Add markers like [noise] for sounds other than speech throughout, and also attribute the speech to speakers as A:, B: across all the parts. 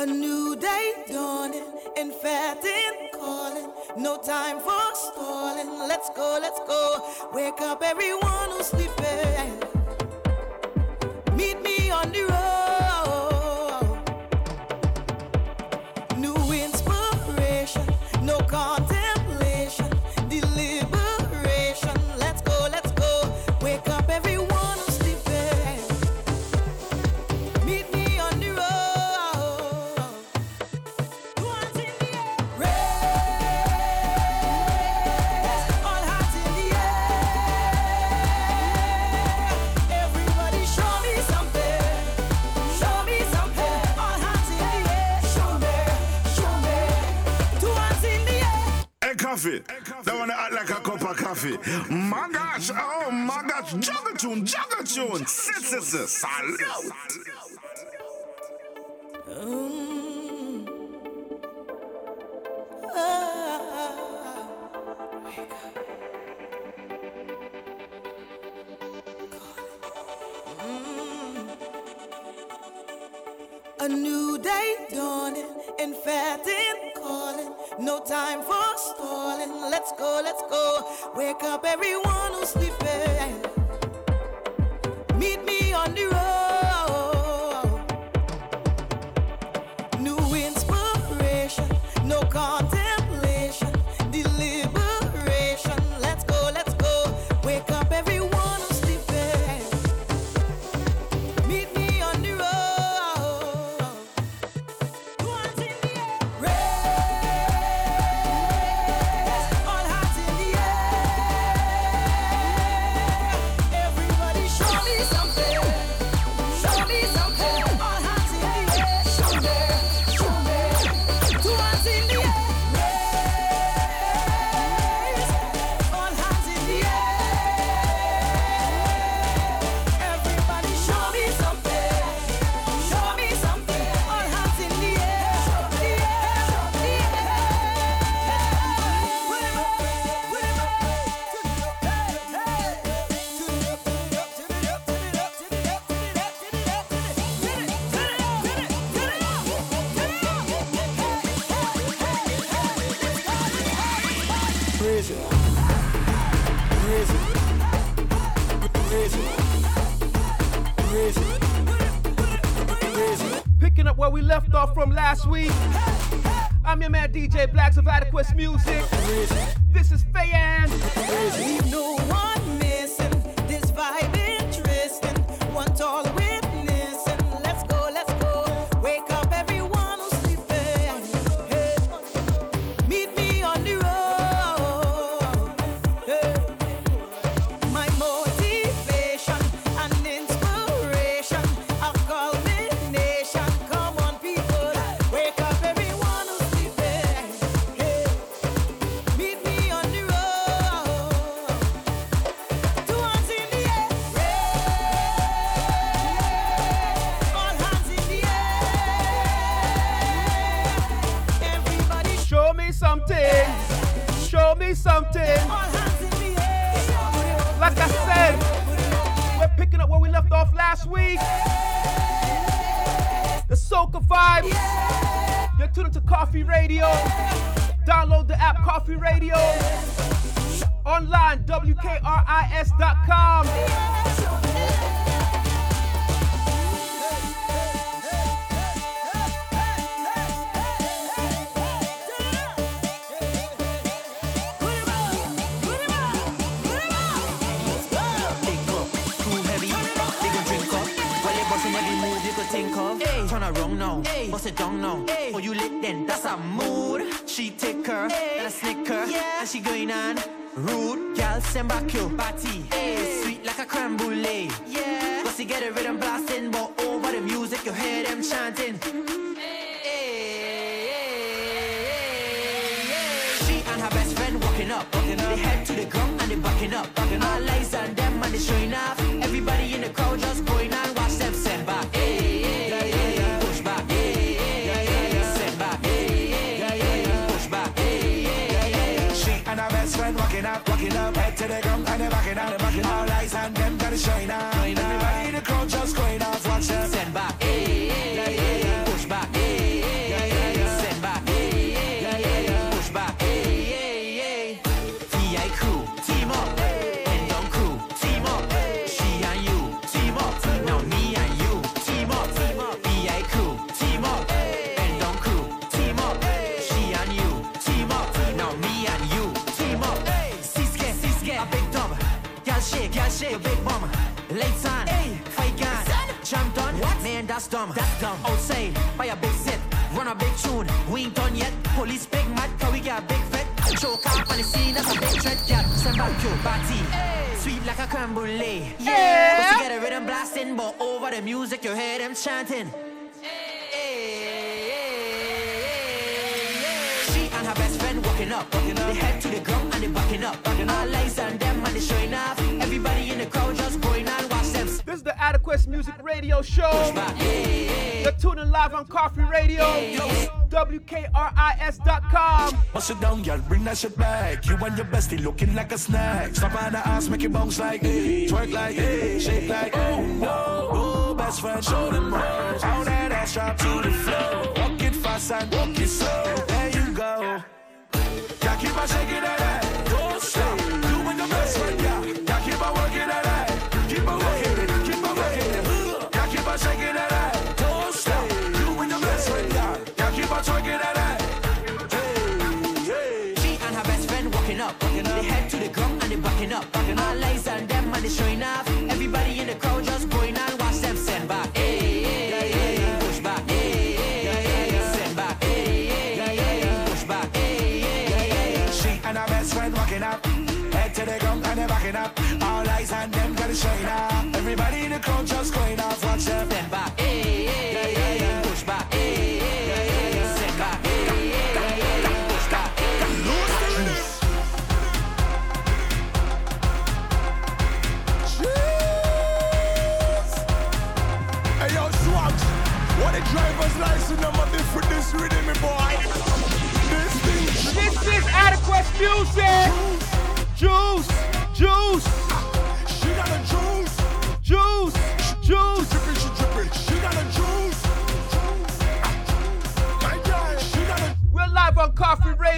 A: A new day dawning, in fact, in calling. No time for stalling. Let's go, let's go. Wake up, everyone who's sleeping. Meet me on the road.
B: coffee. They wanna act like a cup of coffee. My gosh, oh my gosh, juggle tune, juggle tune. Salute.
A: Wake up everyone who's sleeping.
C: Soca Vibes. Yeah. You're tuned to Koffee Radio. Download the app Koffee Radio. Online, WKRIS.com.
D: what's it don't know? Hey. Oh, you lit then, that's a mood. She take her, hey. and I snicker, yeah. and she going on. Rude, Girl, send back your body. Hey. Sweet like a creme brulee. Yeah. Once you get a rhythm blasting, but oh, over the music, you hear them chanting. She and her best friend walking up,
E: walking up. They head to the ground and they backing up. Backing All eyes on them and they showing off. Everybody in the crowd just going
D: that's dumb. That's dumb. Outside, buy a big set, run a big tune. We ain't done yet. Police big mad, cause we got a big vet. Choke up on the scene, that's a big threat, yeah. Send back your body. Sweet like a creme brulee. Yeah. But you get a rhythm blasting, but over the music, you hear them chanting. She and her best friend walking up. They head to the ground and they backing up. All eyes on them and they showing off. Everybody in the crowd just
C: is the Adiquest Music Radio Show. You're tuning live on Koffee Radio. WKRIS.com.
F: Bust it down, girl, bring that shit back. You and your bestie looking like a snack. Stop on the ass, make it bounce like. Twerk like. Shake like, oh no. Oh, best friend, show them rose. How that ass drop to the floor. Walk it fast and walk it slow. There you go. Yeah, keep on shaking that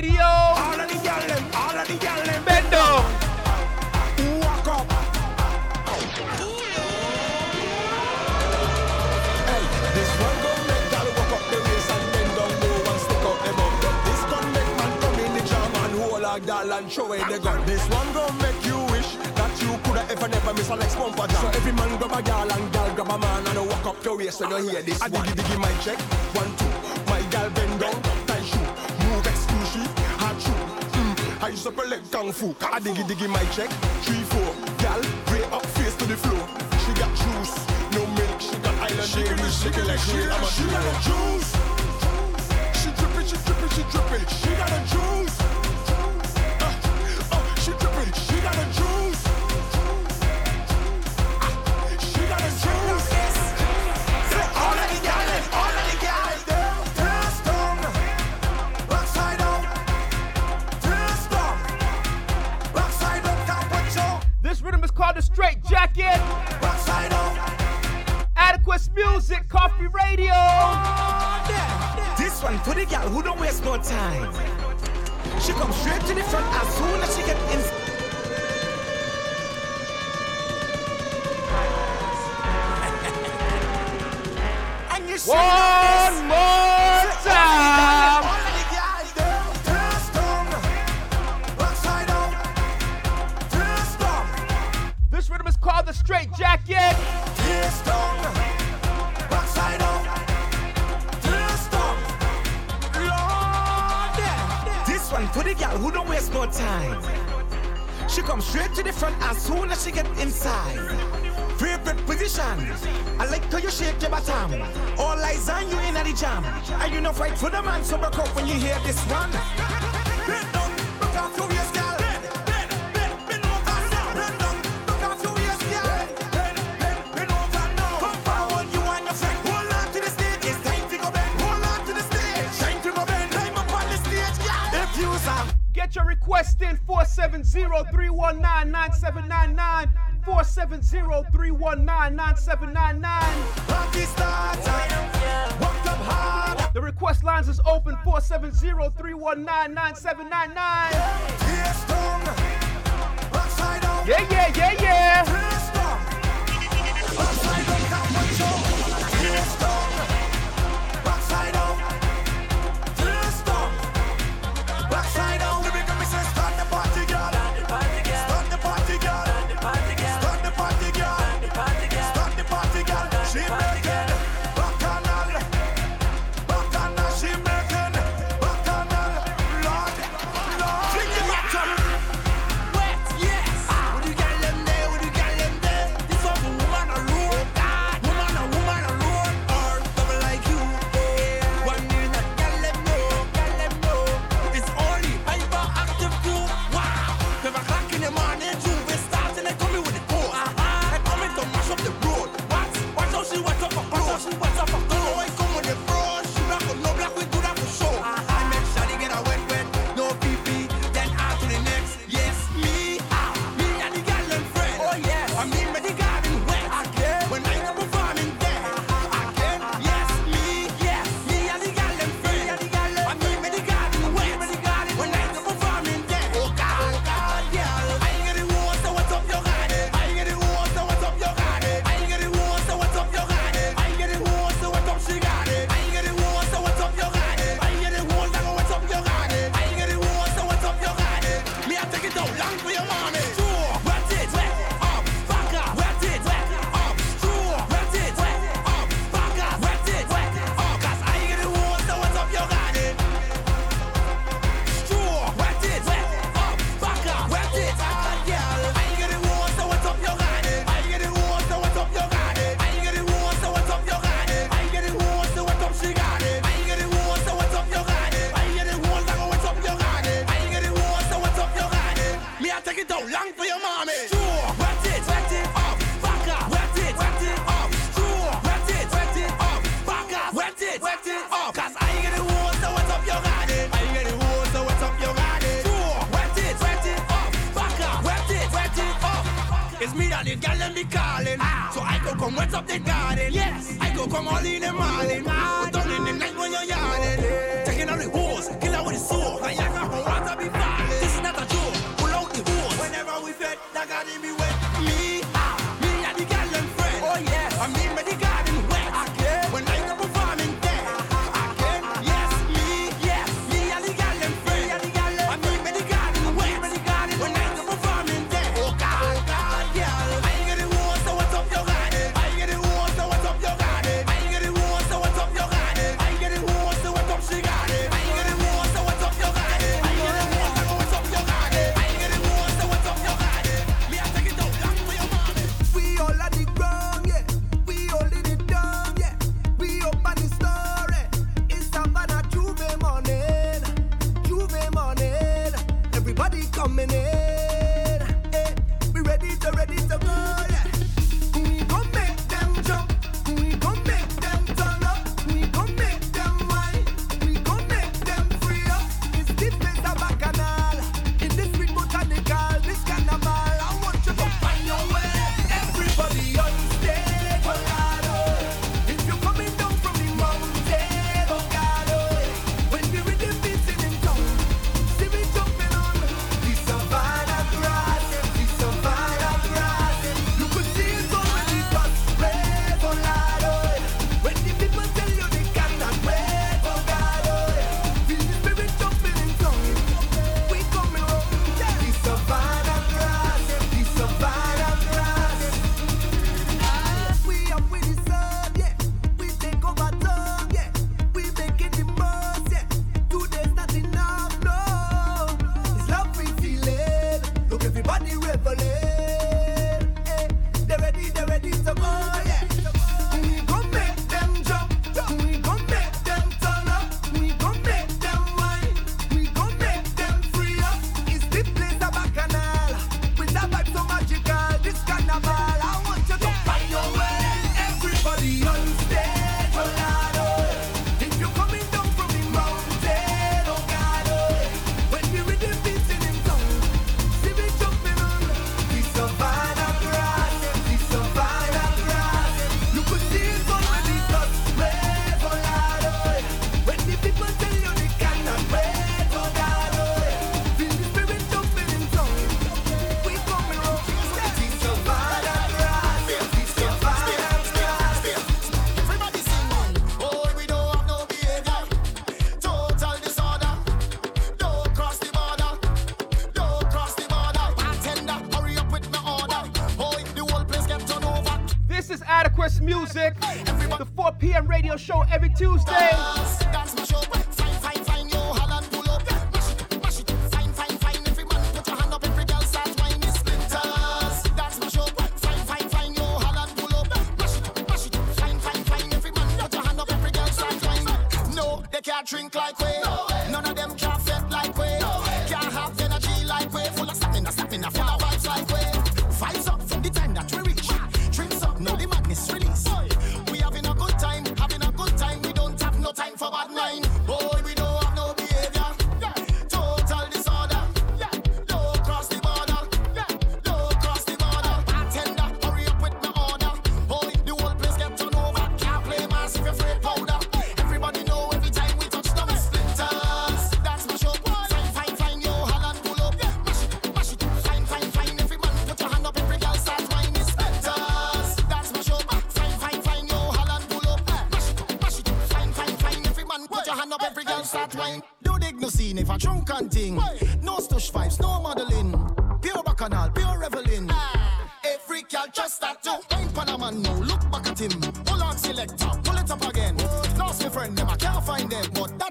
C: Radio. Bend down.
F: walk up. This one gon' make walk up the waist and bend down low and stick out them up. This make man come in the jam and hold and the gun. This one gon' make you wish that you coulda ever never miss a Lex bumper. So every man grab a gyal and gyal grab a man and walk up your waist when you hear this. I diggy diggy my check, one two. My gyal I use up a leg kung fu. I diggy diggy my check, three four. Gal, way up face to the floor. She got juice, no milk. She got island dairy, she can like real. I'm a she got a juice. She drippin', she drippin', she drippin'. She got a juice. Uh, uh, she drippin', she got a juice.
C: Adiquest Music, Koffee Radio.
F: This one for the girl who don't waste no time. She comes straight to the front as soon as she gets in. [laughs] and you see
C: one
F: for the girl who don't waste no time. She comes straight to the front as soon as she get inside. Favorite position. I like how you shake your bottom. All eyes on you in the jam. And you know fight for the man, so broke up when you hear this one.
C: Get your request in 470-319-9799. 470-319-9799.
F: Party starter. Worked up hard.
C: The request lines is open 470-319-9799.
F: Yes, down. Backside out.
C: Yeah, yeah, yeah, yeah.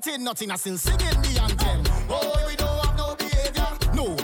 G: nothing, nothing, I still singing beyond them. Oh, we don't have no behavior. No,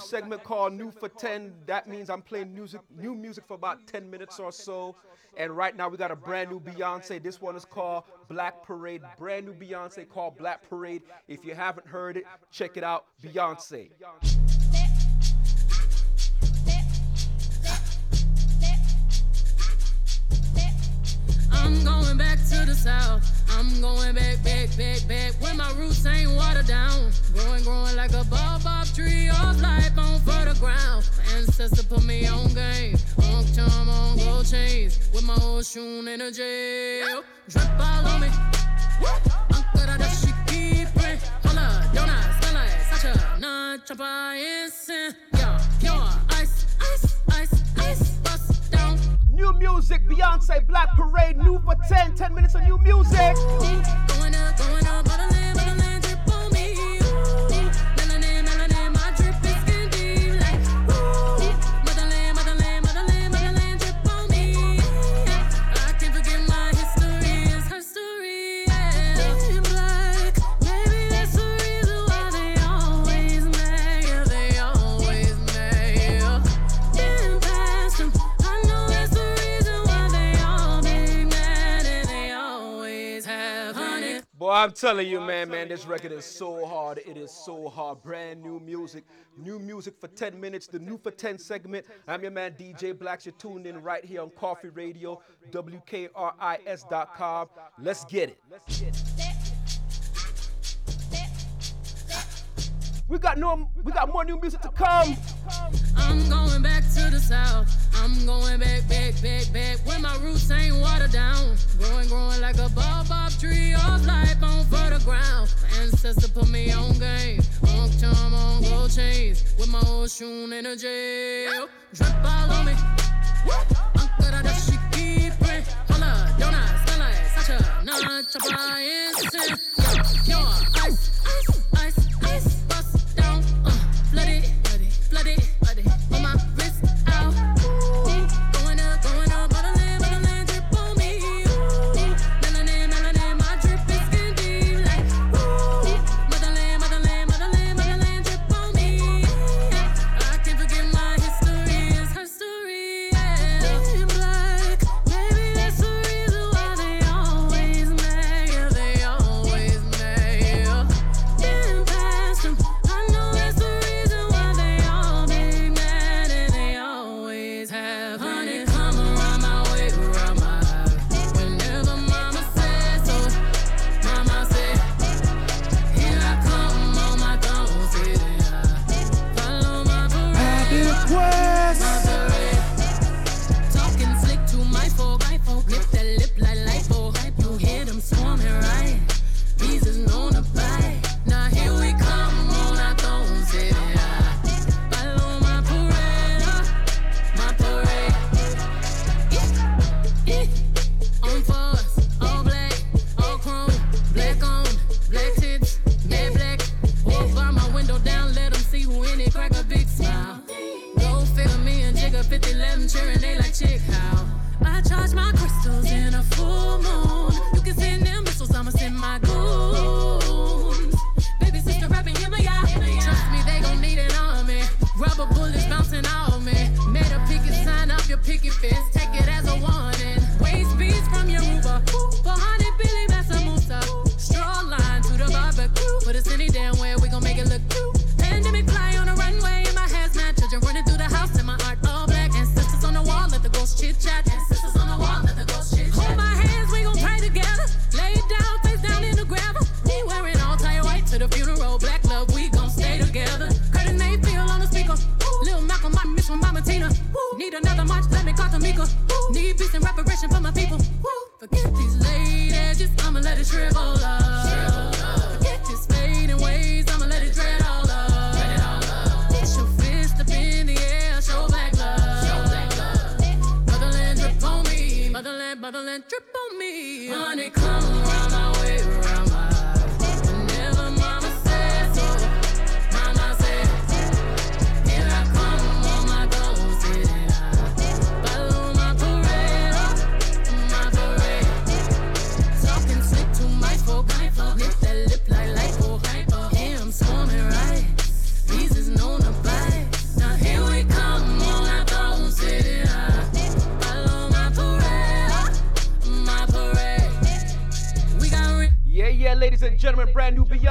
C: segment called New for 10. That means I'm playing music, new music for about 10 minutes or so. And right now we got a brand new Beyonce. This one is called Black Parade. Brand new Beyonce called Black Parade. If you haven't heard it, check it out. Beyonce.
H: I'm going back to the south. I'm going back, back, back, back. Where my roots ain't watered down. Growing, growing like a baobab tree. All life on fertile ground. My ancestor put me on game. On charm, on gold chains. With my old shoon in a jail. Drip all on me. Ankara dashiki print. Hola, donuts, donuts, such a non-chopper. Yeah.
C: music. Beyonce, Black Parade, new for 10, 10 minutes of new music.
H: Going up, going up,
C: I'm telling you, oh, man, man, this record is so hard. It is so hard. Brand new music. New music for 10 minutes, the new for 10 segment. I'm your man, DJ Blaxx. You're tuned in right here on Koffee Radio, WKRIS.com. Let's get it. Let's get it. We got no, we got more new music to come.
H: I'm going back to the south. I'm going back, back, back, back. When my roots ain't watered down, growing, growing like a bob bob tree. All life on fertile ground. My ancestor put me on game. Long time on gold chains with my old shoe in a jail. Drip all on me. Uncle, that she keep it. Holla, donuts, sunlight, such a non-chopper instant. Yo, yo, ice, ice.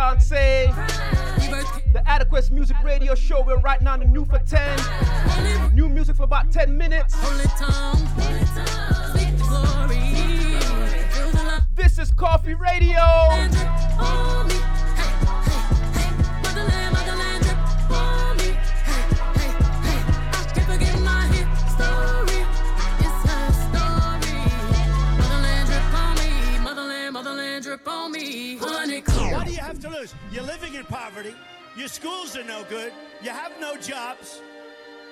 C: Beyonce. The Adiquest Music Radio Show. We're right now in the new for 10. New music for about 10 minutes. This is Koffee Radio.
I: No good. You have no jobs.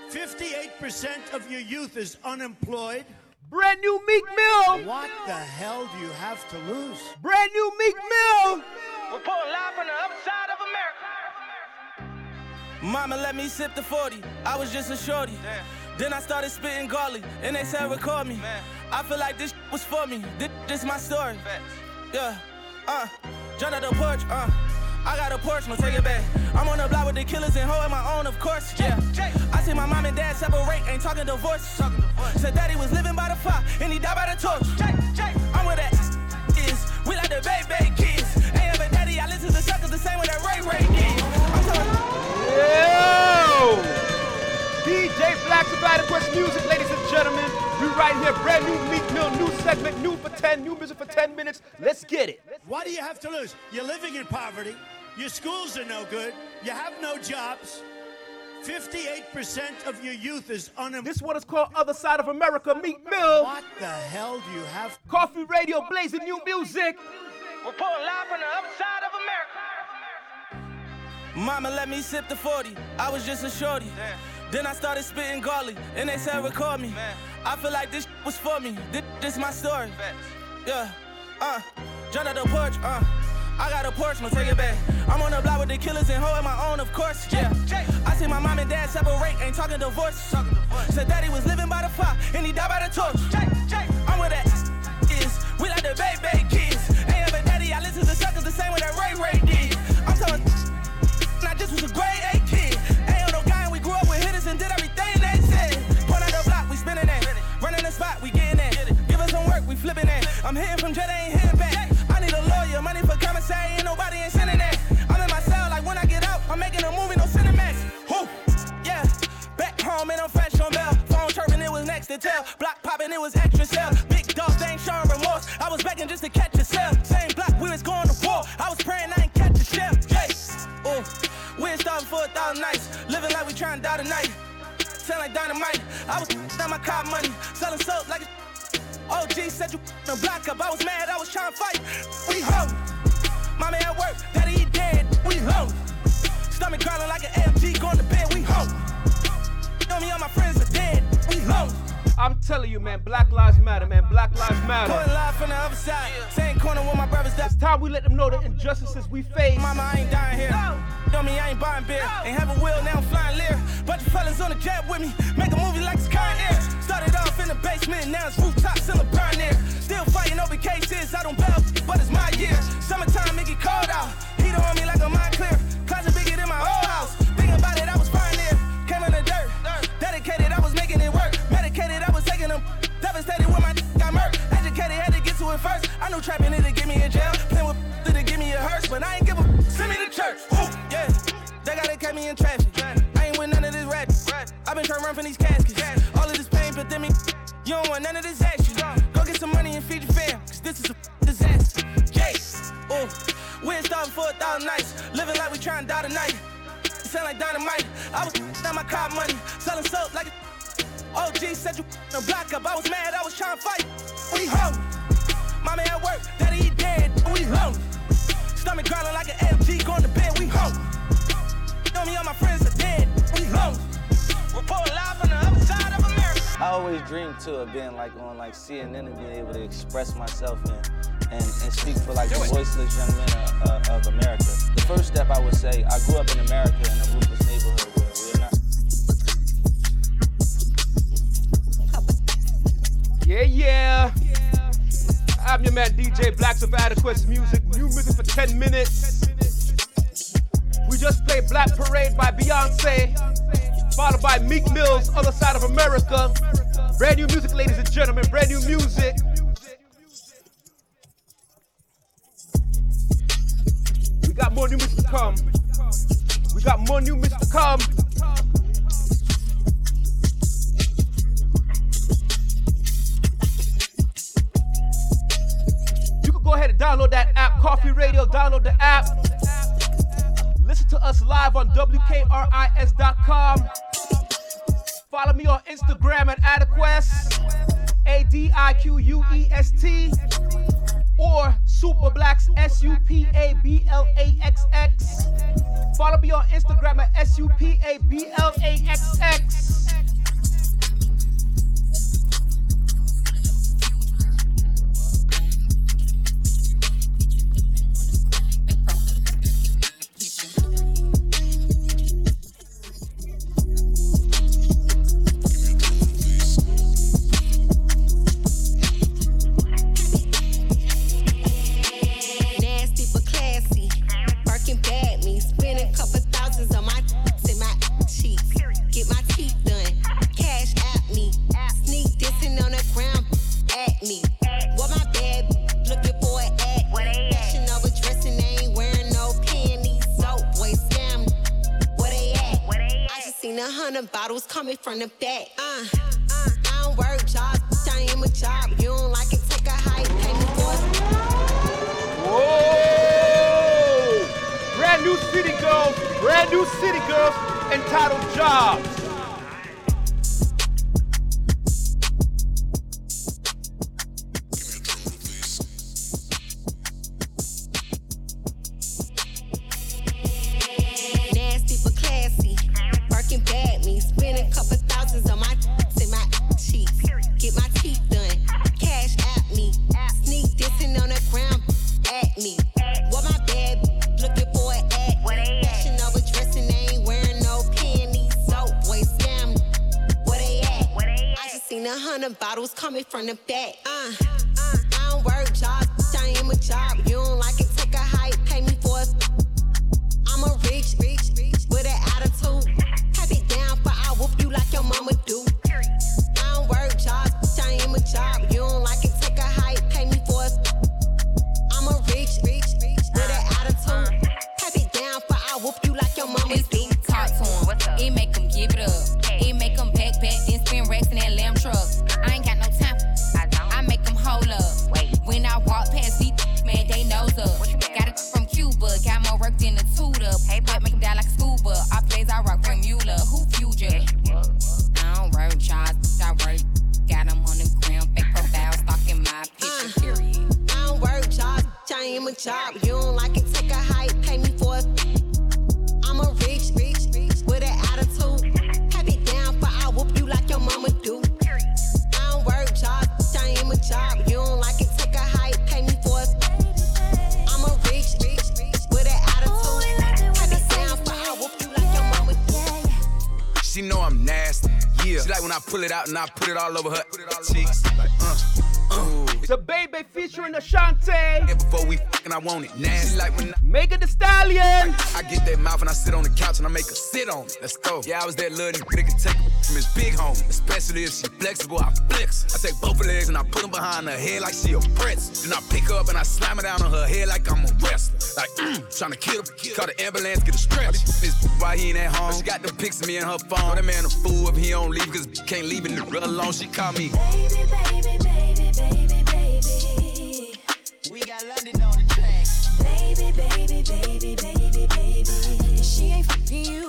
I: 58% of your youth is unemployed.
C: Brand new Meek Mill.
I: What the hell do you have to lose?
C: Brand new Meek Mill.
J: Report live from the other side of America. Mama let me sip the 40. I was just a shorty. Then I started spitting garlic, and they said record me. I feel like this was for me. This, this my story. Yeah, uh, jump out the porch, uh. I got a porch, no take it back. I'm on the block with the killers and holding my own, of course. Yeah, I see my mom and dad separate, ain't talking divorce. Said daddy was living by the fire, and he died by the torch. I'm with that is, we like the baby kids. Ain't ever daddy, I listen to suckers the same way that Ray Ray did. I'm talking.
C: Yo! DJ Black of Adiquest Music, ladies and gentlemen. We right here, brand new Meek Mill, new segment, new for 10, new music for 10 minutes. Let's get it.
I: Why do you have to lose? You're living in poverty. Your schools are no good. You have no jobs. 58% of your youth is unemployed.
C: This one is called Other Side of America, Meek Mill.
I: What the hell do you have?
C: Koffee Radio, blazing new music.
J: Report live from the other side of America. Mama let me sip the 40. I was just a shorty. Then I started spitting garlic, and they said record me. I feel like this was for me. This, this my story. Yeah, uh, jump out the porch, uh. I got a porch, no take it back. I'm on the block with the killers and holding my own, of course. Yeah, I see my mom and dad separate, ain't talking divorce. Said daddy was living by the fire, and he died by the torch. I'm with that is, we like the baby kids. Ain't ever daddy, I listen to suckers the same way that Ray Ray did. I'm talking, I just was a grade A kid. Ain't no guy, and we grew up with hitters and did everything they said. Point out the block, we spinning that. Running the spot, we getting that. Give us some work, we flipping that. I'm hitting from jet, ain't hitting money for commissary, ain't nobody sending that. I'm in my cell, like when I get out, I'm making a movie, no Cinemax. Who? Yeah, back home and I'm fresh on bell. Phone chirping, it was next to tell. Block popping, it was extra cell. Big dogs, they ain't showing remorse. I was begging just to catch a cell. Same block, we was going to war. I was praying I ain't catch a shell. Yeah. Ooh, we ain't starving for a thousand nights. Living like we trying to die tonight. Sound like dynamite. I was on my car money, selling soap like a OG said you the block up. I was mad, I was trying to fight.
C: I'm telling you, man, Black Lives Matter, man. Black Lives Matter.
J: Pulling live from the other side. Same corner where my brothers.
C: It's time we let them know the injustices we face.
J: Mama, I ain't dying here. Know me, I ain't buying beer. Ain't have a will, now I'm flying lear. Bunch of fellas on the jet with me. Make a movie like it's current air. Started off in the basement, now it's rooftops in the burn air. Still fighting over cases, I don't bail, but it's my year. Summertime, it get cold out. Heat on me like a mind clear. In traffic. I ain't with none of this rap. i been trying to run from these caskets. All of this pain, me, you don't want none of this action. Go get some money and feed your fam, cause this is a disaster. Yeah, ooh, we ain't starving for a thousand nights. Living like we trying to die tonight. Sound like dynamite. I was on my car money, selling soap like a OG said you the block up. I was mad, I was trying to fight. We home. Mommy at work, daddy he dead. We home. Stomach growling like an AMG, going to bed. We home. Know me, all my friends are dead. We home. Report live from the other side of America.
K: I always dreamed too of being like on like CNN and being able to express myself and and, and speak for like the voiceless young men of, uh, of America. The first step I would say, I grew up in America in a ruthless neighborhood where we're not.
C: Yeah, yeah. I'm your man DJ Blaxx of Adiquest Music. New music for 10 minutes. We just played Black Parade by Beyonce, followed by Meek Mill's Other Side of America. Brand new music, ladies and gentlemen. Brand new music. We got more new music to come. We got more new music to come. You can go ahead and download that app, Koffee Radio. Download the app. Listen to us live on WKRIS.com. Follow me on Instagram at Adiquest, A D I Q U E S T, or Supablaxx, S U P A B L A X X. Follow me on Instagram at S U P A B L A X X.
L: from the back. Uh, uh, I don't work jobs. I job. You don't like it, take a hike. Pay me for.
C: Whoa! Brand new City Girls, brand new City Girls entitled Jobs.
L: From the back.
M: Out and I put it all over her cheeks. Like, uh, uh.
C: DaBaby featuring Ashanti.
M: Yeah, before we fucking, I want it nasty. Like when I,
C: Megan Thee Stallion.
M: I get that mouth and I sit on the couch and I make her sit on it. Let's go. Yeah, I was that little nigga can take her from his big home. Especially if she flexible, I flex. I take both her legs and I put them behind her head like she a pretz. Then I pick her up and I slam it down on her head like I'm a wrestler. Like, mm, trying to kill her. Call the ambulance, get a stretch. This why he ain't at home. She got the pics of me in her phone. That man a fool if he don't leave, cause can't leave in the it alone. She call me.
J: We
N: baby, baby, baby. She ain't fucking you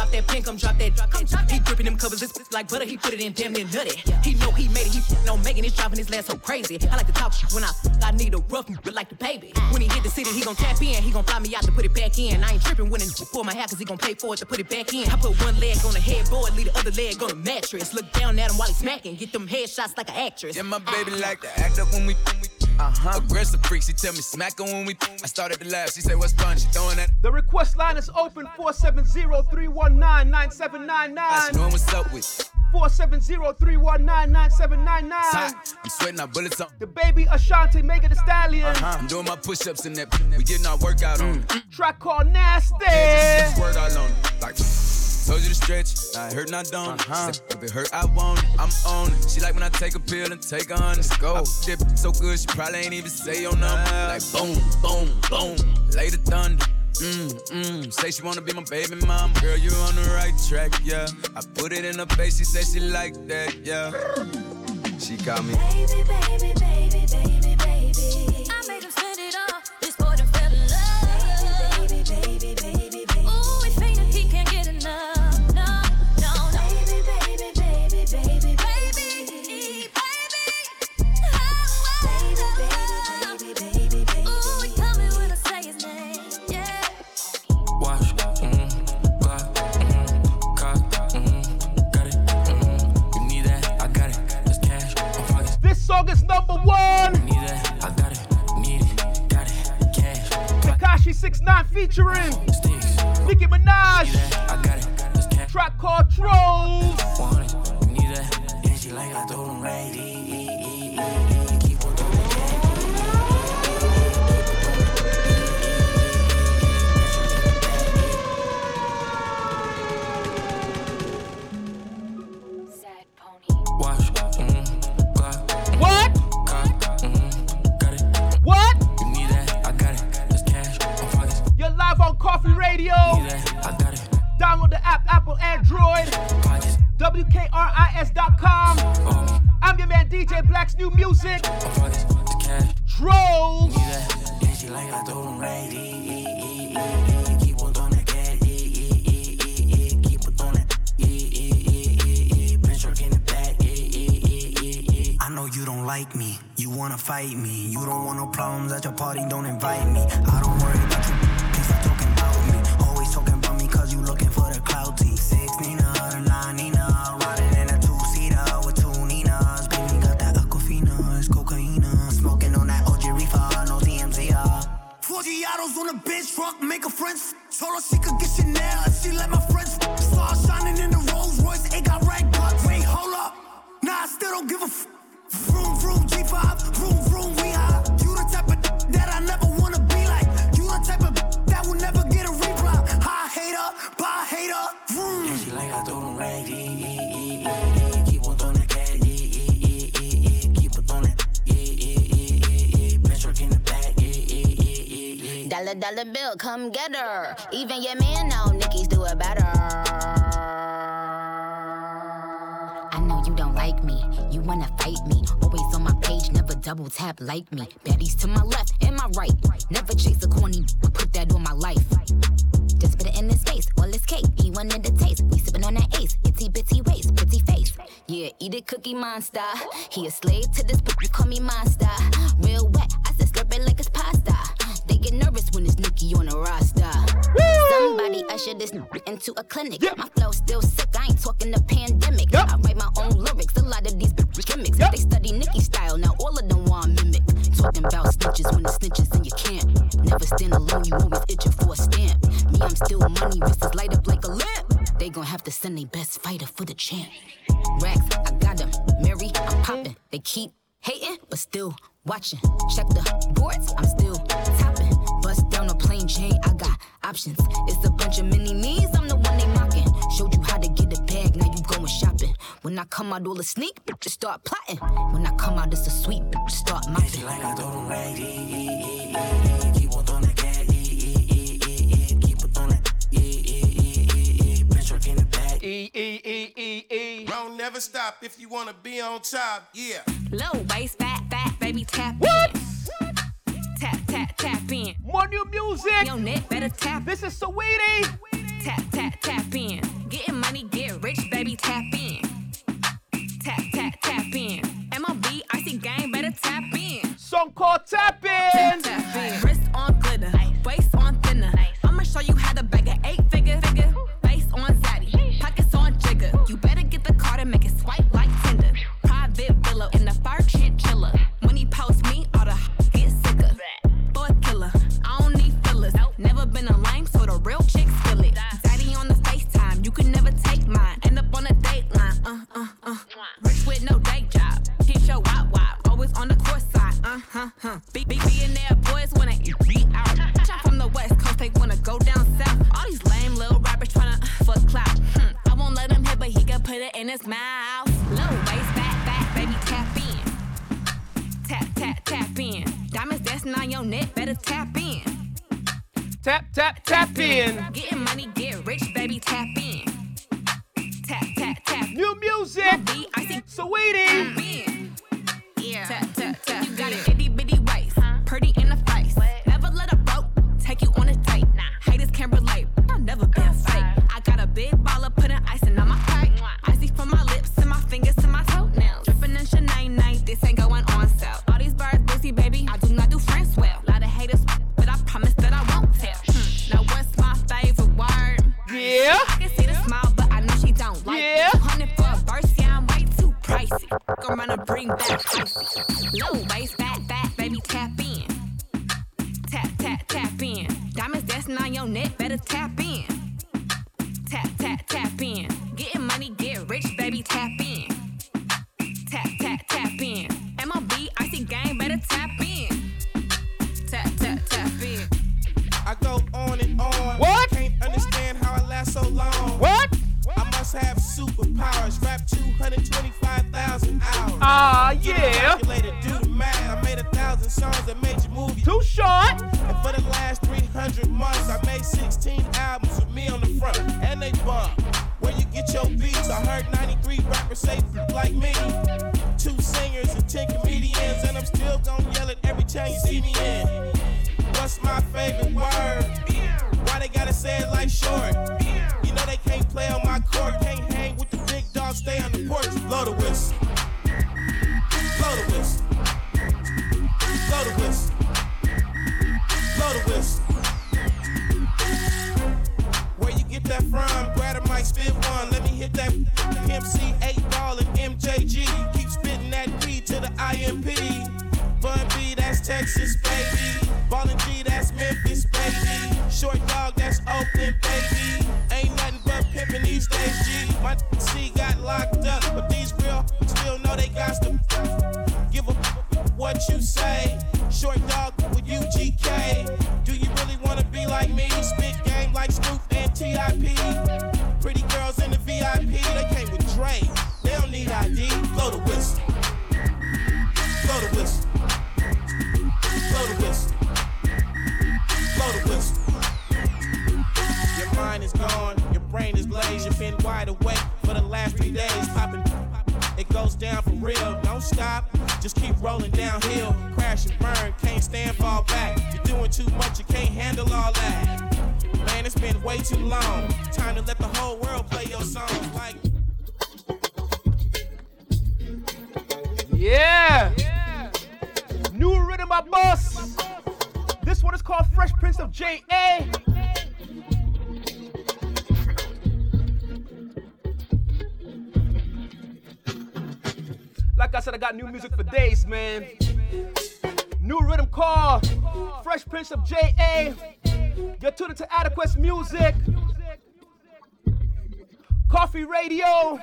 J: talking that shit when drop that drop drop that. He
O: gripping them covers, it's like butter. He put it in damn near nutty. He know he made it. He no making it, driving his last so crazy. I like to talk when I I need a rough, but like the baby. When he hit the city, he gon' tap in. He gon' fly me out to put it back in. I ain't tripping when it pull my hair, cause he gon' pay for it to put it back in. I put one leg on the headboard, leave the other leg on the mattress. Look down at him while he smacking, get them headshots like an actress.
M: Yeah, my baby like to act up when we. Uh-huh. Aggressive freak, she tell me smack her when we. I started to laugh, she say what's fun, she throwing that.
C: The request line is open 470-319-9799.
M: I know what's up with.
C: 470-319-9799.
M: Hot. I'm sweating our bullets on.
C: DaBaby Ashanti, Megan Thee Stallion.
M: Uh-huh. I'm doing my push-ups in that. We getting our workout on.
C: Track called Nasty.
M: Six word all on. Like. Told you to stretch, now it hurt, not don't. Uh-huh. If it hurt, I want it. I'm on it. She like when I take a pill and take a hundred. Let's go. I dip so good, she probably ain't even say your number. Like boom, boom, boom. Lay the thunder. Mm, mm. Say she wanna be my baby mom. Girl, you on the right track, yeah. I put it in her face, she say she like that, yeah. She got me.
N: Baby, baby, baby, baby, baby.
P: Dollar bill, come get her. Even your man know Nicki's do it better. I know you don't like me, you wanna fight me. Always on my page, never double tap like me. Baddies to my left and my right. Never chase a corny, put that on my life. Just put it in his face, all his cake. He wanted the taste. We sippin' on that ace, itty bitty waist, pretty face. Yeah, eat it, cookie monster. He a slave to this, but you call me monster. Real wet, I said slurp it like it's pasta. Get nervous when it's Nicki on the roster. Somebody usher this into a clinic. My flow still sick, I ain't talking the pandemic. I write my own lyrics, a lot of these bitch gimmicks. They study Nicki style, now all of them want mimic. Talking about snitches when the snitches in your camp. Never stand alone, you always itching for a stamp. Me, I'm still money, wrists is light up like a lamp. They gon' have to send their best fighter for the champ. Racks, I got them. Mary, I'm popping. They keep hating, but still watching. Check the boards, I'm still down a I got options. It's a bunch of mini me's, I'm the one they mocking. Showed you how to get a bag, now you going shopping. When I come out, all the sneak, just start plotting. When I come out, it's a sweep, just start mopping.
Q: Like I told him right, e, e, e, e, keep on throwing that cat, e, e, e, e, e, keep on throwing that, e, e, e, e, e, Prince Rock in the back.
C: E E E E E.
R: Round never stop if you wanna be on top. Yeah.
S: Low waist, fat, fat,
C: music.
S: Your neck better tap.
C: This is Saweetie.
S: Tap, tap, tap in. Getting money, get rich, don't
R: stop. Just keep rolling downhill, crash and burn, can't stand, fall back. You're doing too much, you can't handle all that. Man, it's been way too long. Time to let the whole world play your songs like.
C: Yeah! yeah. New rhythm by Boss. This one is called Fresh Prince of J.A. Like I said, I got new music for days, man. New rhythm call, Fresh Prince of J.A. You're tuned to Adiquest Music, Koffee Radio,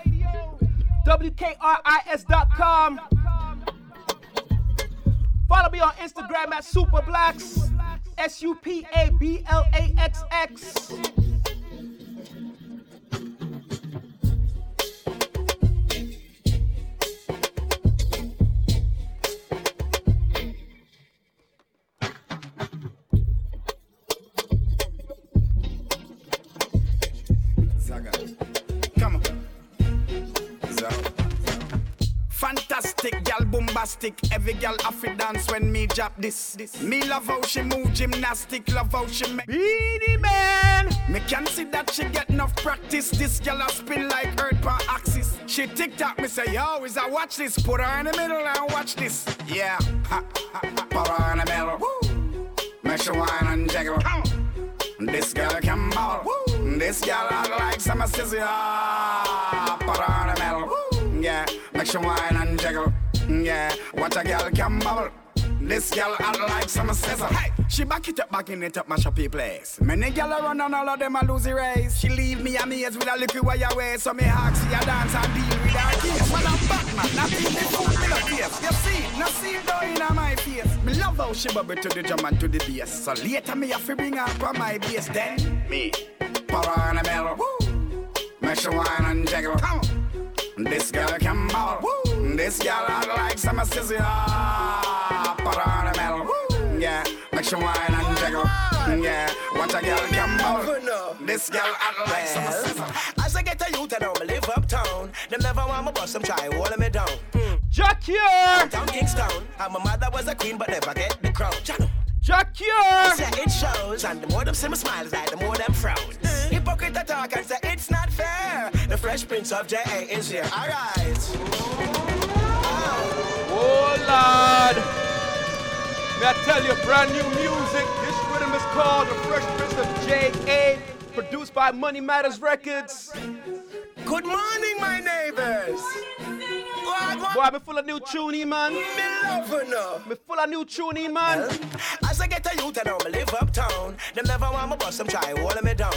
C: WKRIS.com. Follow me on Instagram at Supablaxx, S U P A B L A X X.
B: baby. Every girl to dance when me drop this. Me love how she move gymnastic, love how she make.
C: Beenie Man.
B: Me can see that she get enough practice. This girl a spin like earth per axis. She tick tock, me say, yo, is I watch this? Put her in the middle and watch this. Yeah, ha, ha, ha. put her in the middle. Woo. Make she wine and jiggle. This girl can ball. This girl I like some scissor. Ah, put her in the middle. Yeah, make she wine and jiggle. Yeah, watch a girl can bubble. This girl I like some scissor. Hey, she back it up, backing it up, up your place. Many girl a run and all of them a lose the race. She leave me amazed with a little way, so me hawk see a dance and deal with her case. Man, I'm Batman, not in the food, me no face. You see, no see it down in my face. Me love how she bubble to the drum and to the bass. So later me have to bring her up on my base. Then me, power in the middle. Woo. Make she wine and jiggle. Come on. This girl can ball. Woo. This girl I like some scissor. Put her in the middle. Yeah, make she wine and jiggle. Yeah, watch a girl can ball. This girl I like some scissor.
E: As I get a youth, I don't live uptown. Them never want me bust, them try holding me down. Mm.
C: Jack here!
E: Down Kingston. And my mother was a queen, but never get the crown. Channel.
C: Jack here!
E: Say it shows, and the more them see me smiles, like the more them frown. Hmm. Hypocrite that talk and say it's not fair. The Fresh Prince of J.A. is here. Alright.
C: Oh Lord! May I tell you, brand new music. This rhythm is called The Fresh Prince of J.A. Produced by Money Matters Records.
E: Good morning, my neighbors.
C: Boy, be full of new tuny, man.
E: Me love her.
C: Me full of new tuny, man.
E: As I get a youth, I me live uptown. Them never want me bust, them try holding me down.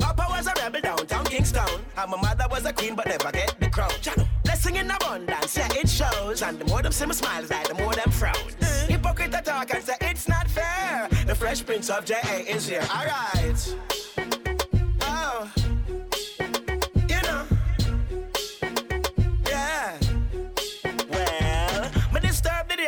E: Papa was a rebel downtown Kingston. And my mother was a queen, but never get the crown. Channel. Blessing in abundance, yeah, it shows. And the more them see me smiles, like the more them frown. Hypocrite that talk and say it's not fair. The Fresh Prince of J.A. is here. Alright.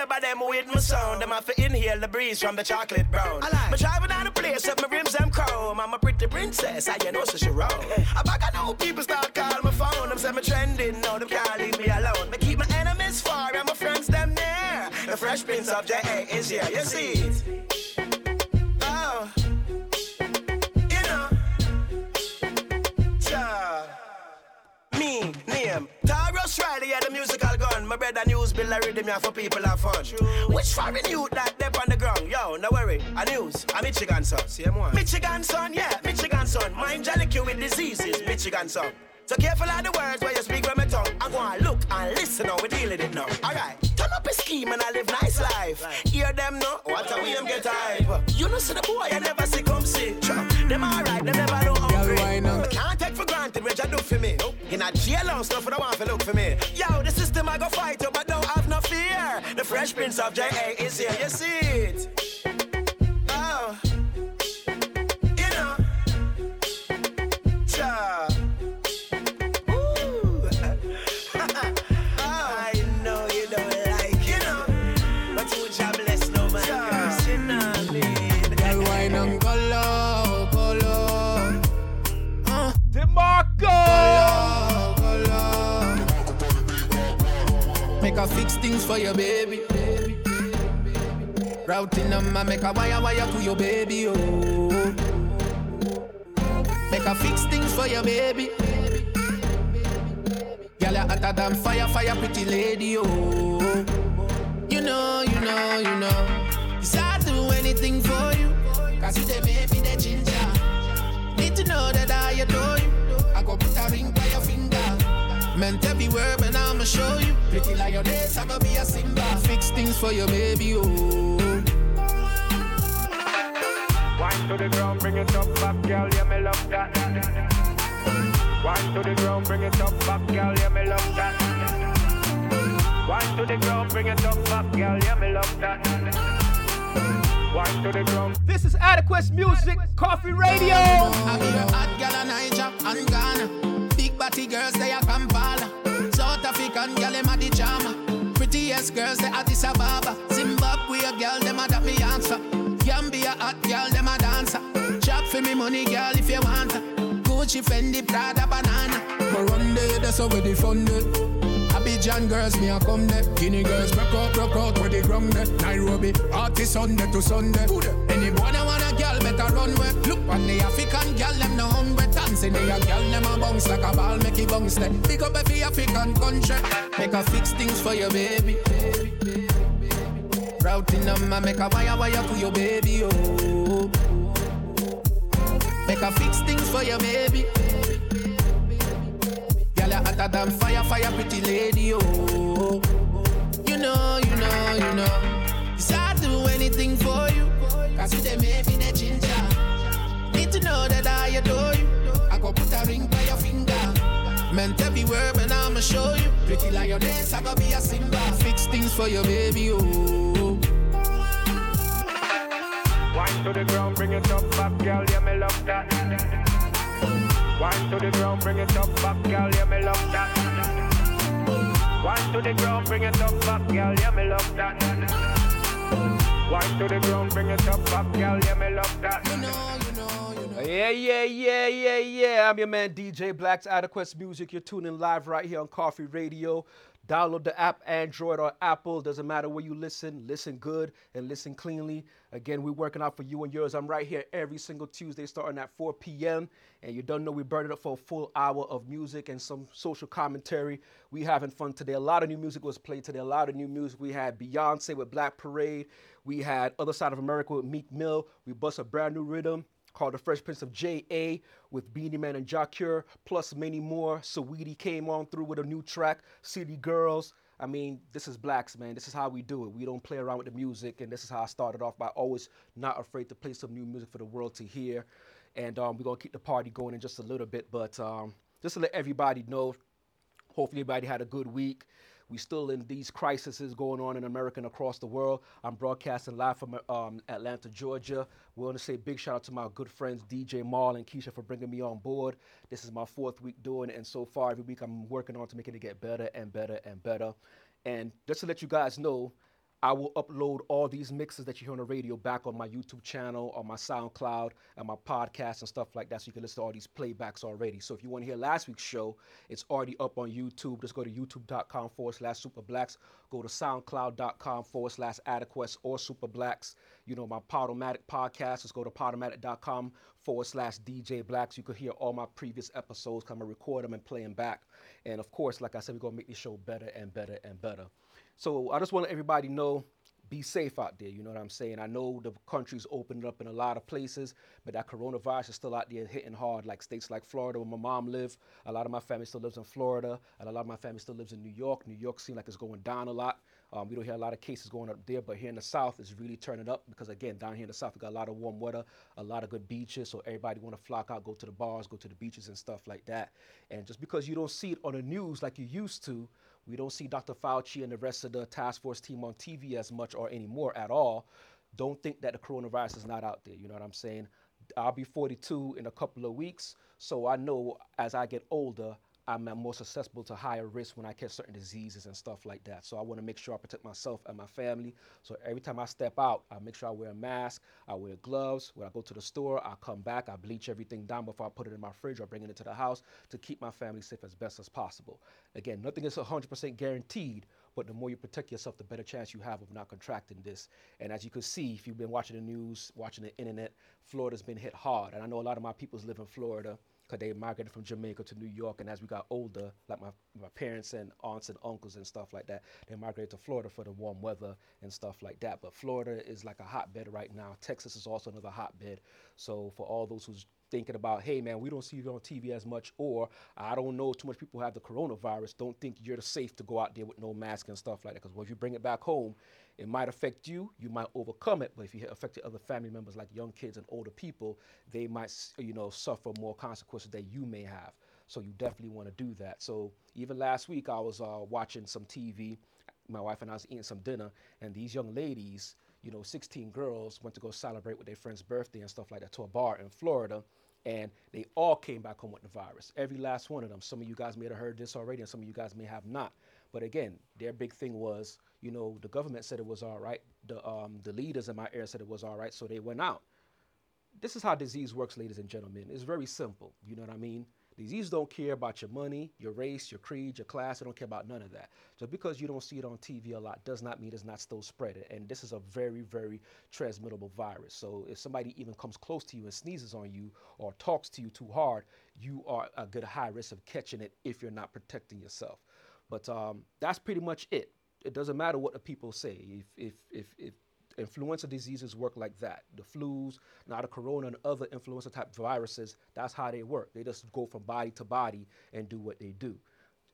E: The by them with my sound. Them have to inhale the breeze from the chocolate brown. I like. Me driving down the place, up my rims them chrome. I'm a pretty princess, I you know so she roll. I back I know people start calling my phone. Them say me trending, no them can't leave me alone. Me keep my enemies far and my friends them near. The Fresh Prince of J.A. is here, you see Riley, yeah, the musical gun. My brother news bill, I rhythm yeah, for people have fun. Which foreign youth that dep on the ground? Yo, no worry, a news, a Michigan son. Michigan son, yeah, Michigan son. Mind jelly with diseases, Michigan son. So careful of the words where you speak from my tongue. I'm gonna look and listen how we deal with it now. Alright, turn up a scheme and I live nice life. Hear them know what a way them get hype. You know see the boy I never see come see. Them alright, them never know hungry. I can't take for granted what you do for me. In a jail house, stuff don't want to look for me. Yo, the system I go fight you, but don't have no fear. The Fresh Prince of J.A. is here, you see it.
T: Make her fix things for your baby. Routing number, make a wire wire to your baby, oh. Make her fix things for your baby. Girl, you hotter than fire, fire, pretty lady, oh. You know, you know, you know. Yes, I'll do anything for you. Cause you the baby, the ginger. Need to know that I adore you. I go put a ring. Meant every word, but I'ma show you. Pretty like your days, I'ma be a Simba. Fix things for your baby, oh.
U: Wine to the ground, bring it up back, girl, yeah, me love that. Wine to the ground, bring it up back, girl, yeah, me love that. Wine to the ground, bring it up back, girl, yeah, me love that. Wine to the ground.
C: This is Adiquest Music, Koffee Radio.
T: Body girls, they are Kampala. South African girl, them a the charmer. Prettiest girls, they are Addis Ababa. Zimbabwe girl, them a that me answer. Gambia hot girl, them a dancer. Chop for me money, girl, if you want her. Gucci, Fendi, Prada, banana. But run there, that's how we the fun
B: Abidjan girls, me a come there. Guinea girls, broke out, broke out where the ground there. Nairobi, artist Sunday to Sunday. Any boy that want a girl better run where. Look on the African girl, them no hungry. Dancing, they a girl, them a bounce like a ball, make it bounce there. Big up every African country. Make a fix things for your baby. Routing them, make a wire wire to your baby, oh. Make a fix things for your baby. Girl, you hotter than fire, fire, pretty lady, oh. You know, you know, you know. Yes, I'd do anything for you. Cause you they make me the ginger. Need to know that I adore you. I go put a ring by your finger. Meant every word, and I'ma show you. Pretty like your lioness, I go be a Simba. Fix things for your baby, oh.
T: Wine to the ground, bring it up back, girl, yeah, me love that. Wine to the ground, bring it up back, girl, yeah, me love that. Wine to the ground, bring it up back, girl, yeah, me love that. Wine to the ground, bring it up back, girl, yeah, me love that.
C: Yeah, yeah, yeah, yeah, yeah. I'm your man DJ Blaxx Adiquest Music. You're tuning live right here on Koffee Radio. Download the app, Android or Apple. Doesn't matter where you listen. Listen good and listen cleanly. Again, we're working out for you and yours. I'm right here every single Tuesday starting at 4 p.m. And you don't know we burn it up for a full hour of music and some social commentary. We having fun today. A lot of new music was played today. A lot of new music. We had Beyonce with Black Parade. We had Other Side of America with Meek Mill. We bust a brand new rhythm called The Fresh Prince of J.A. with Beenie Man and Jah Cure, plus many more. Saweetie came on through with a new track, City Girls. I mean, this is Blaxx, man. This is how we do it. We don't play around with the music, and this is how I started off by always not afraid to play some new music for the world to hear. And um, we're gonna keep the party going in just a little bit, but um, just to let everybody know, hopefully everybody had a good week. We still in these crises going on in America and across the world. I'm broadcasting live from um, Atlanta, Georgia. We want to say big shout out to my good friends DJ Marl and Keisha for bringing me on board. This is my fourth week doing it, and so far every week I'm working on to making it get better and better and better. And just to let you guys know, I will upload all these mixes that you hear on the radio back on my YouTube channel, on my SoundCloud, and my podcast and stuff like that, so you can listen to all these playbacks already. So if you want to hear last week's show, it's already up on YouTube. Just go to youtube.com forward slash supablaxx. Go to soundcloud.com forward slash adequates or supablaxx. You know, my Podomatic podcast, just go to podomatic.com forward slash DJ Blaxx. You can hear all my previous episodes, come and record them and play them back. And of course, like I said, we're going to make this show better and better and better. So I just want everybody know be safe out there. You know what I'm saying? I know the country's opened up in a lot of places, but that coronavirus is still out there hitting hard. Like states like Florida, where my mom lived, a lot of my family still lives in Florida, and a lot of my family still lives in New York. New York seems like it's going down a lot. Um, we don't hear a lot of cases going up there, but here in the South, it's really turning up because again, down here in the South, we got a lot of warm weather, a lot of good beaches, so everybody want to flock out, go to the bars, go to the beaches and stuff like that. And just because you don't see it on the news like you used to, we don't see Dr. Fauci and the rest of the task force team on TV as much or anymore at all. Don't think that the coronavirus is not out there. You know what I'm saying? I'll be 42 in a couple of weeks, so I know as I get older, I'm more susceptible to higher risk when I catch certain diseases and stuff like that. So I want to make sure I protect myself and my family. So every time I step out, I make sure I wear a mask, I wear gloves. When I go to the store, I come back, I bleach everything down before I put it in my fridge or bring it into the house to keep my family safe as best as possible. Again, nothing is 100% guaranteed, but the more you protect yourself, the better chance you have of not contracting this. And as you can see, if you've been watching the news, watching the internet, Florida's been hit hard. And I know a lot of my peoples live in Florida because they migrated from Jamaica to New York. And as we got older, like my, my parents and aunts and uncles and stuff like that, they migrated to Florida for the warm weather and stuff like that. But Florida is like a hotbed right now. Texas is also another hotbed. So for all those who's thinking about, hey man, we don't see you on TV as much, or I don't know too much people have the coronavirus. Don't think you're safe to go out there with no mask and stuff like that. Because if you bring it back home, it might affect you. You might overcome it, but if you affect other family members, like young kids and older people, they might, you know, suffer more consequences that you may have. So you definitely want to do that. So even last week, I was uh, watching some TV. My wife and I was eating some dinner, and these young ladies, you know, 16 girls, went to go celebrate with their friend's birthday and stuff like that to a bar in Florida. And they all came back home with the virus. Every last one of them. Some of you guys may have heard this already, and some of you guys may have not. But again, their big thing was, you know, the government said it was all right. The um, the leaders in my area said it was all right, so they went out. This is how disease works, ladies and gentlemen. It's very simple. You know what I mean? Diseases don't care about your money, your race, your creed, your class. They don't care about none of that. Just because you don't see it on TV a lot does not mean it's not still spreading. And this is a very, very transmittable virus. So if somebody even comes close to you and sneezes on you or talks to you too hard, you are a good high risk of catching it if you're not protecting yourself. But um, that's pretty much it. It doesn't matter what the people say. If if if, if influenza diseases work like that. The flus, now the corona and other influenza type viruses, that's how they work. They just go from body to body and do what they do.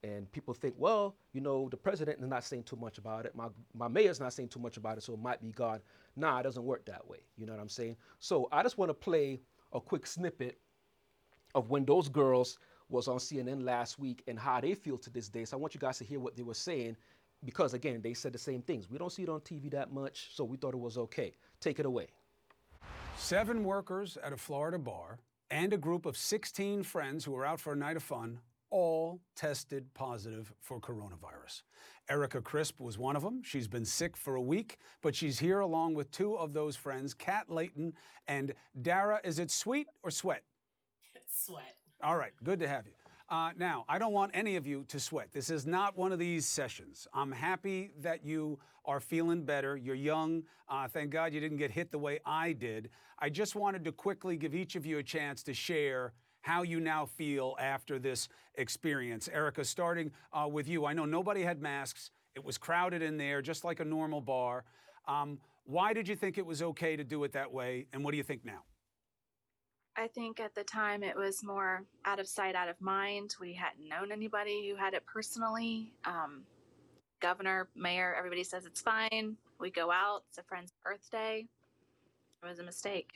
C: And people think, well, you know, the president is not saying too much about it. My, my mayor's not saying too much about it, so it might be God. Nah, it doesn't work that way. You know what I'm saying? So I just want to play a quick snippet of when those girls was on CNN last week and how they feel to this day. So I want you guys to hear what they were saying because again, they said the same things. We don't see it on TV that much, so we thought it was okay. Take it away.
V: Seven workers at a Florida bar and a group of 16 friends who were out for a night of fun all tested positive for coronavirus. Erica Crisp was one of them. She's been sick for a week, but she's here along with two of those friends, Kat Layton and Dara. Is it sweet or sweat?
W: Sweat.
V: All right, good to have you. Uh, now, I don't want any of you to sweat. This is not one of these sessions. I'm happy that you are feeling better. You're young. Uh, thank God you didn't get hit the way I did. I just wanted to quickly give each of you a chance to share how you now feel after this experience. Erica, starting uh, with you. I know nobody had masks. It was crowded in there, just like a normal bar. Um, why did you think it was okay to do it that way, and what do you think now?
X: I think at the time it was more out of sight, out of mind. We hadn't known anybody who had it personally. Um, governor, mayor, everybody says it's fine. We go out. It's a friend's birthday. It was a mistake.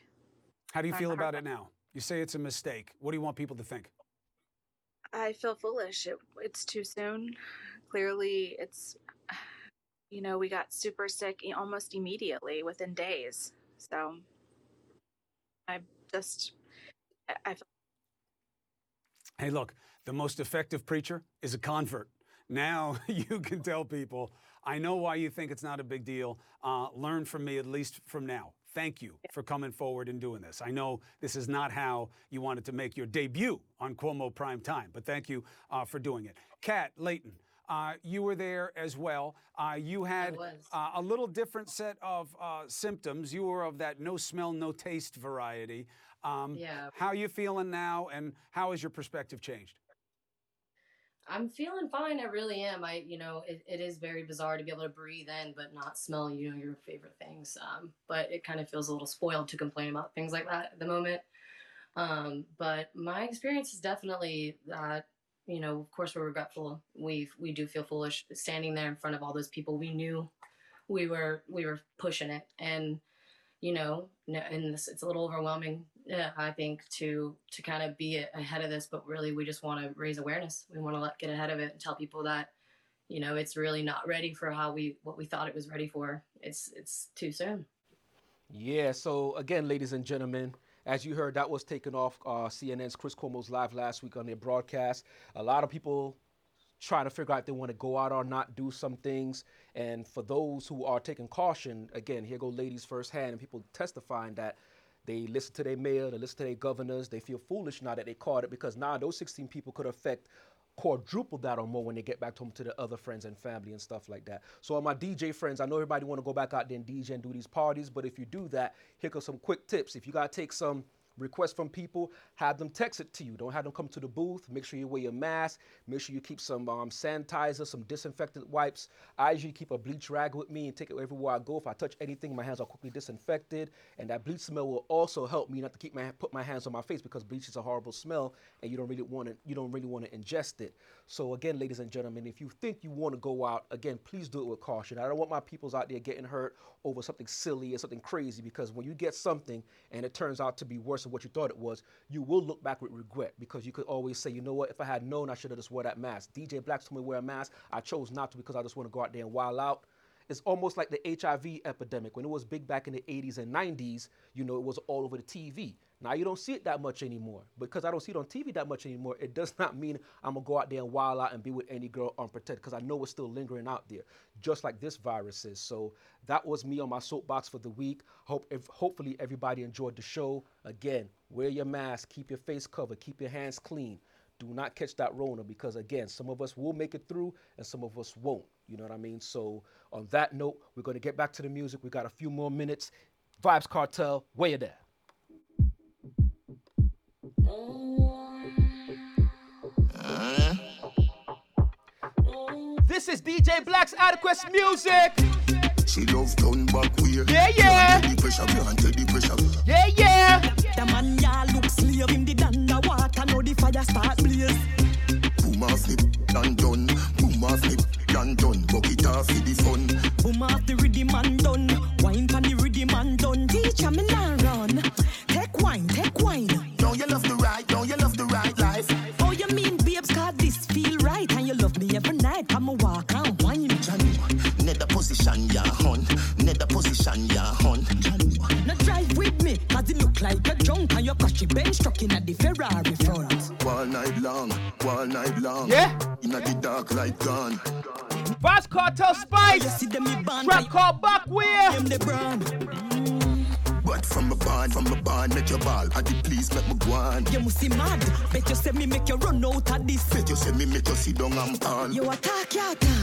V: How do you
X: Learned
V: feel about it now? You say it's a mistake. What do you want people to think?
X: I feel foolish. It, it's too soon. Clearly, it's, you know, we got super sick almost immediately within days. So I just, I- I
V: Hey, look, the most effective preacher is a convert. Now [laughs] you can tell people, I know why you think it's not a big deal. Uh, learn from me, at least from now. Thank you for coming forward and doing this. I know this is not how you wanted to make your debut on Cuomo Prime Time, but thank you uh, for doing it. Kat Layton, uh, you were there as well. Uh, you had uh, a little different set of uh, symptoms. You were of that no smell, no taste variety. Um,
W: Yeah.
V: How are you feeling now, and how has your perspective changed?
W: I'm feeling fine. I really am. I, you know, it, it is very bizarre to be able to breathe in but not smell, you know, your favorite things. Um, but it kind of feels a little spoiled to complain about things like that at the moment. Um, but my experience is definitely that, you know, of course we're regretful. We we do feel foolish standing there in front of all those people. We knew we were we were pushing it, and you know, and this, it's a little overwhelming. Yeah, I think to to kind of be ahead of this, but really we just want to raise awareness. We want to get ahead of it and tell people that, you know, it's really not ready for how we what we thought it was ready for. It's it's too soon.
C: Yeah, so again, ladies and gentlemen, as you heard, that was taken off uh, CNN's Chris Cuomo's live last week on their broadcast. A lot of people trying to figure out if they want to go out or not, do some things. And for those who are taking caution, again, here go ladies firsthand and people testifying that they listen to their mayor, they listen to their governors, they feel foolish now that they caught it because now those 16 people could affect quadruple that or more when they get back home to their other friends and family and stuff like that. So my DJ friends, I know everybody want to go back out there and DJ and do these parties, but if you do that, here comes some quick tips. If you gotta take some requests from people, have them text it to you. Don't have them come to the booth. Make sure you wear your mask. Make sure you keep some um, sanitizer, some disinfectant wipes. I usually keep a bleach rag with me and take it everywhere I go. If I touch anything, my hands are quickly disinfected. And that bleach smell will also help me not to keep my put my hands on my face because bleach is a horrible smell and you don't really want to you don't really want to ingest it. So again, ladies and gentlemen, if you think you want to go out, again, please do it with caution. I don't want my peoples out there getting hurt over something silly or something crazy because when you get something and it turns out to be worse than what you thought it was, you will look back with regret because you could always say, you know what, if I had known, I should have just wore that mask. DJ Blaxx told me to wear a mask. I chose not to because I just want to go out there and wild out. It's almost like the HIV epidemic. When it was big back in the 80s and 90s, you know, it was all over the TV. Now you don't see it that much anymore. Because I don't see it on TV that much anymore, it does [laughs] not mean I'm gonna go out there and wild out and be with any girl unprotected. Because I know it's still lingering out there, just like this virus is. So that was me on my soapbox for the week. Hope if, hopefully everybody enjoyed the show. Again, wear your mask, keep your face covered, keep your hands clean. do not catch that Rona because again, some of us will make it through and some of us won't. You know what I mean? So on that note, we're gonna get back to the music. We got a few more minutes. Vybz Kartel, where you there? This is DJ Blaxx Adiquest Music.
F: She love turn back way.
C: Yeah, yeah.
F: The pressure, can't take the pressure.
C: Yeah, yeah.
A: The man ya look slave in the underwater, now the fire start blaze.
F: Boom off it, done done. Boom off it, done done. Bucket off for the fun.
A: Boom off the me band.
C: Trap called
A: the brand.
F: But from a barn, from a barn, make your ball. And the please make me go on.
A: You must be mad. Bet you say me make you run out of this.
F: Bet you say me make you sit down and fall.
A: You attack, you attack.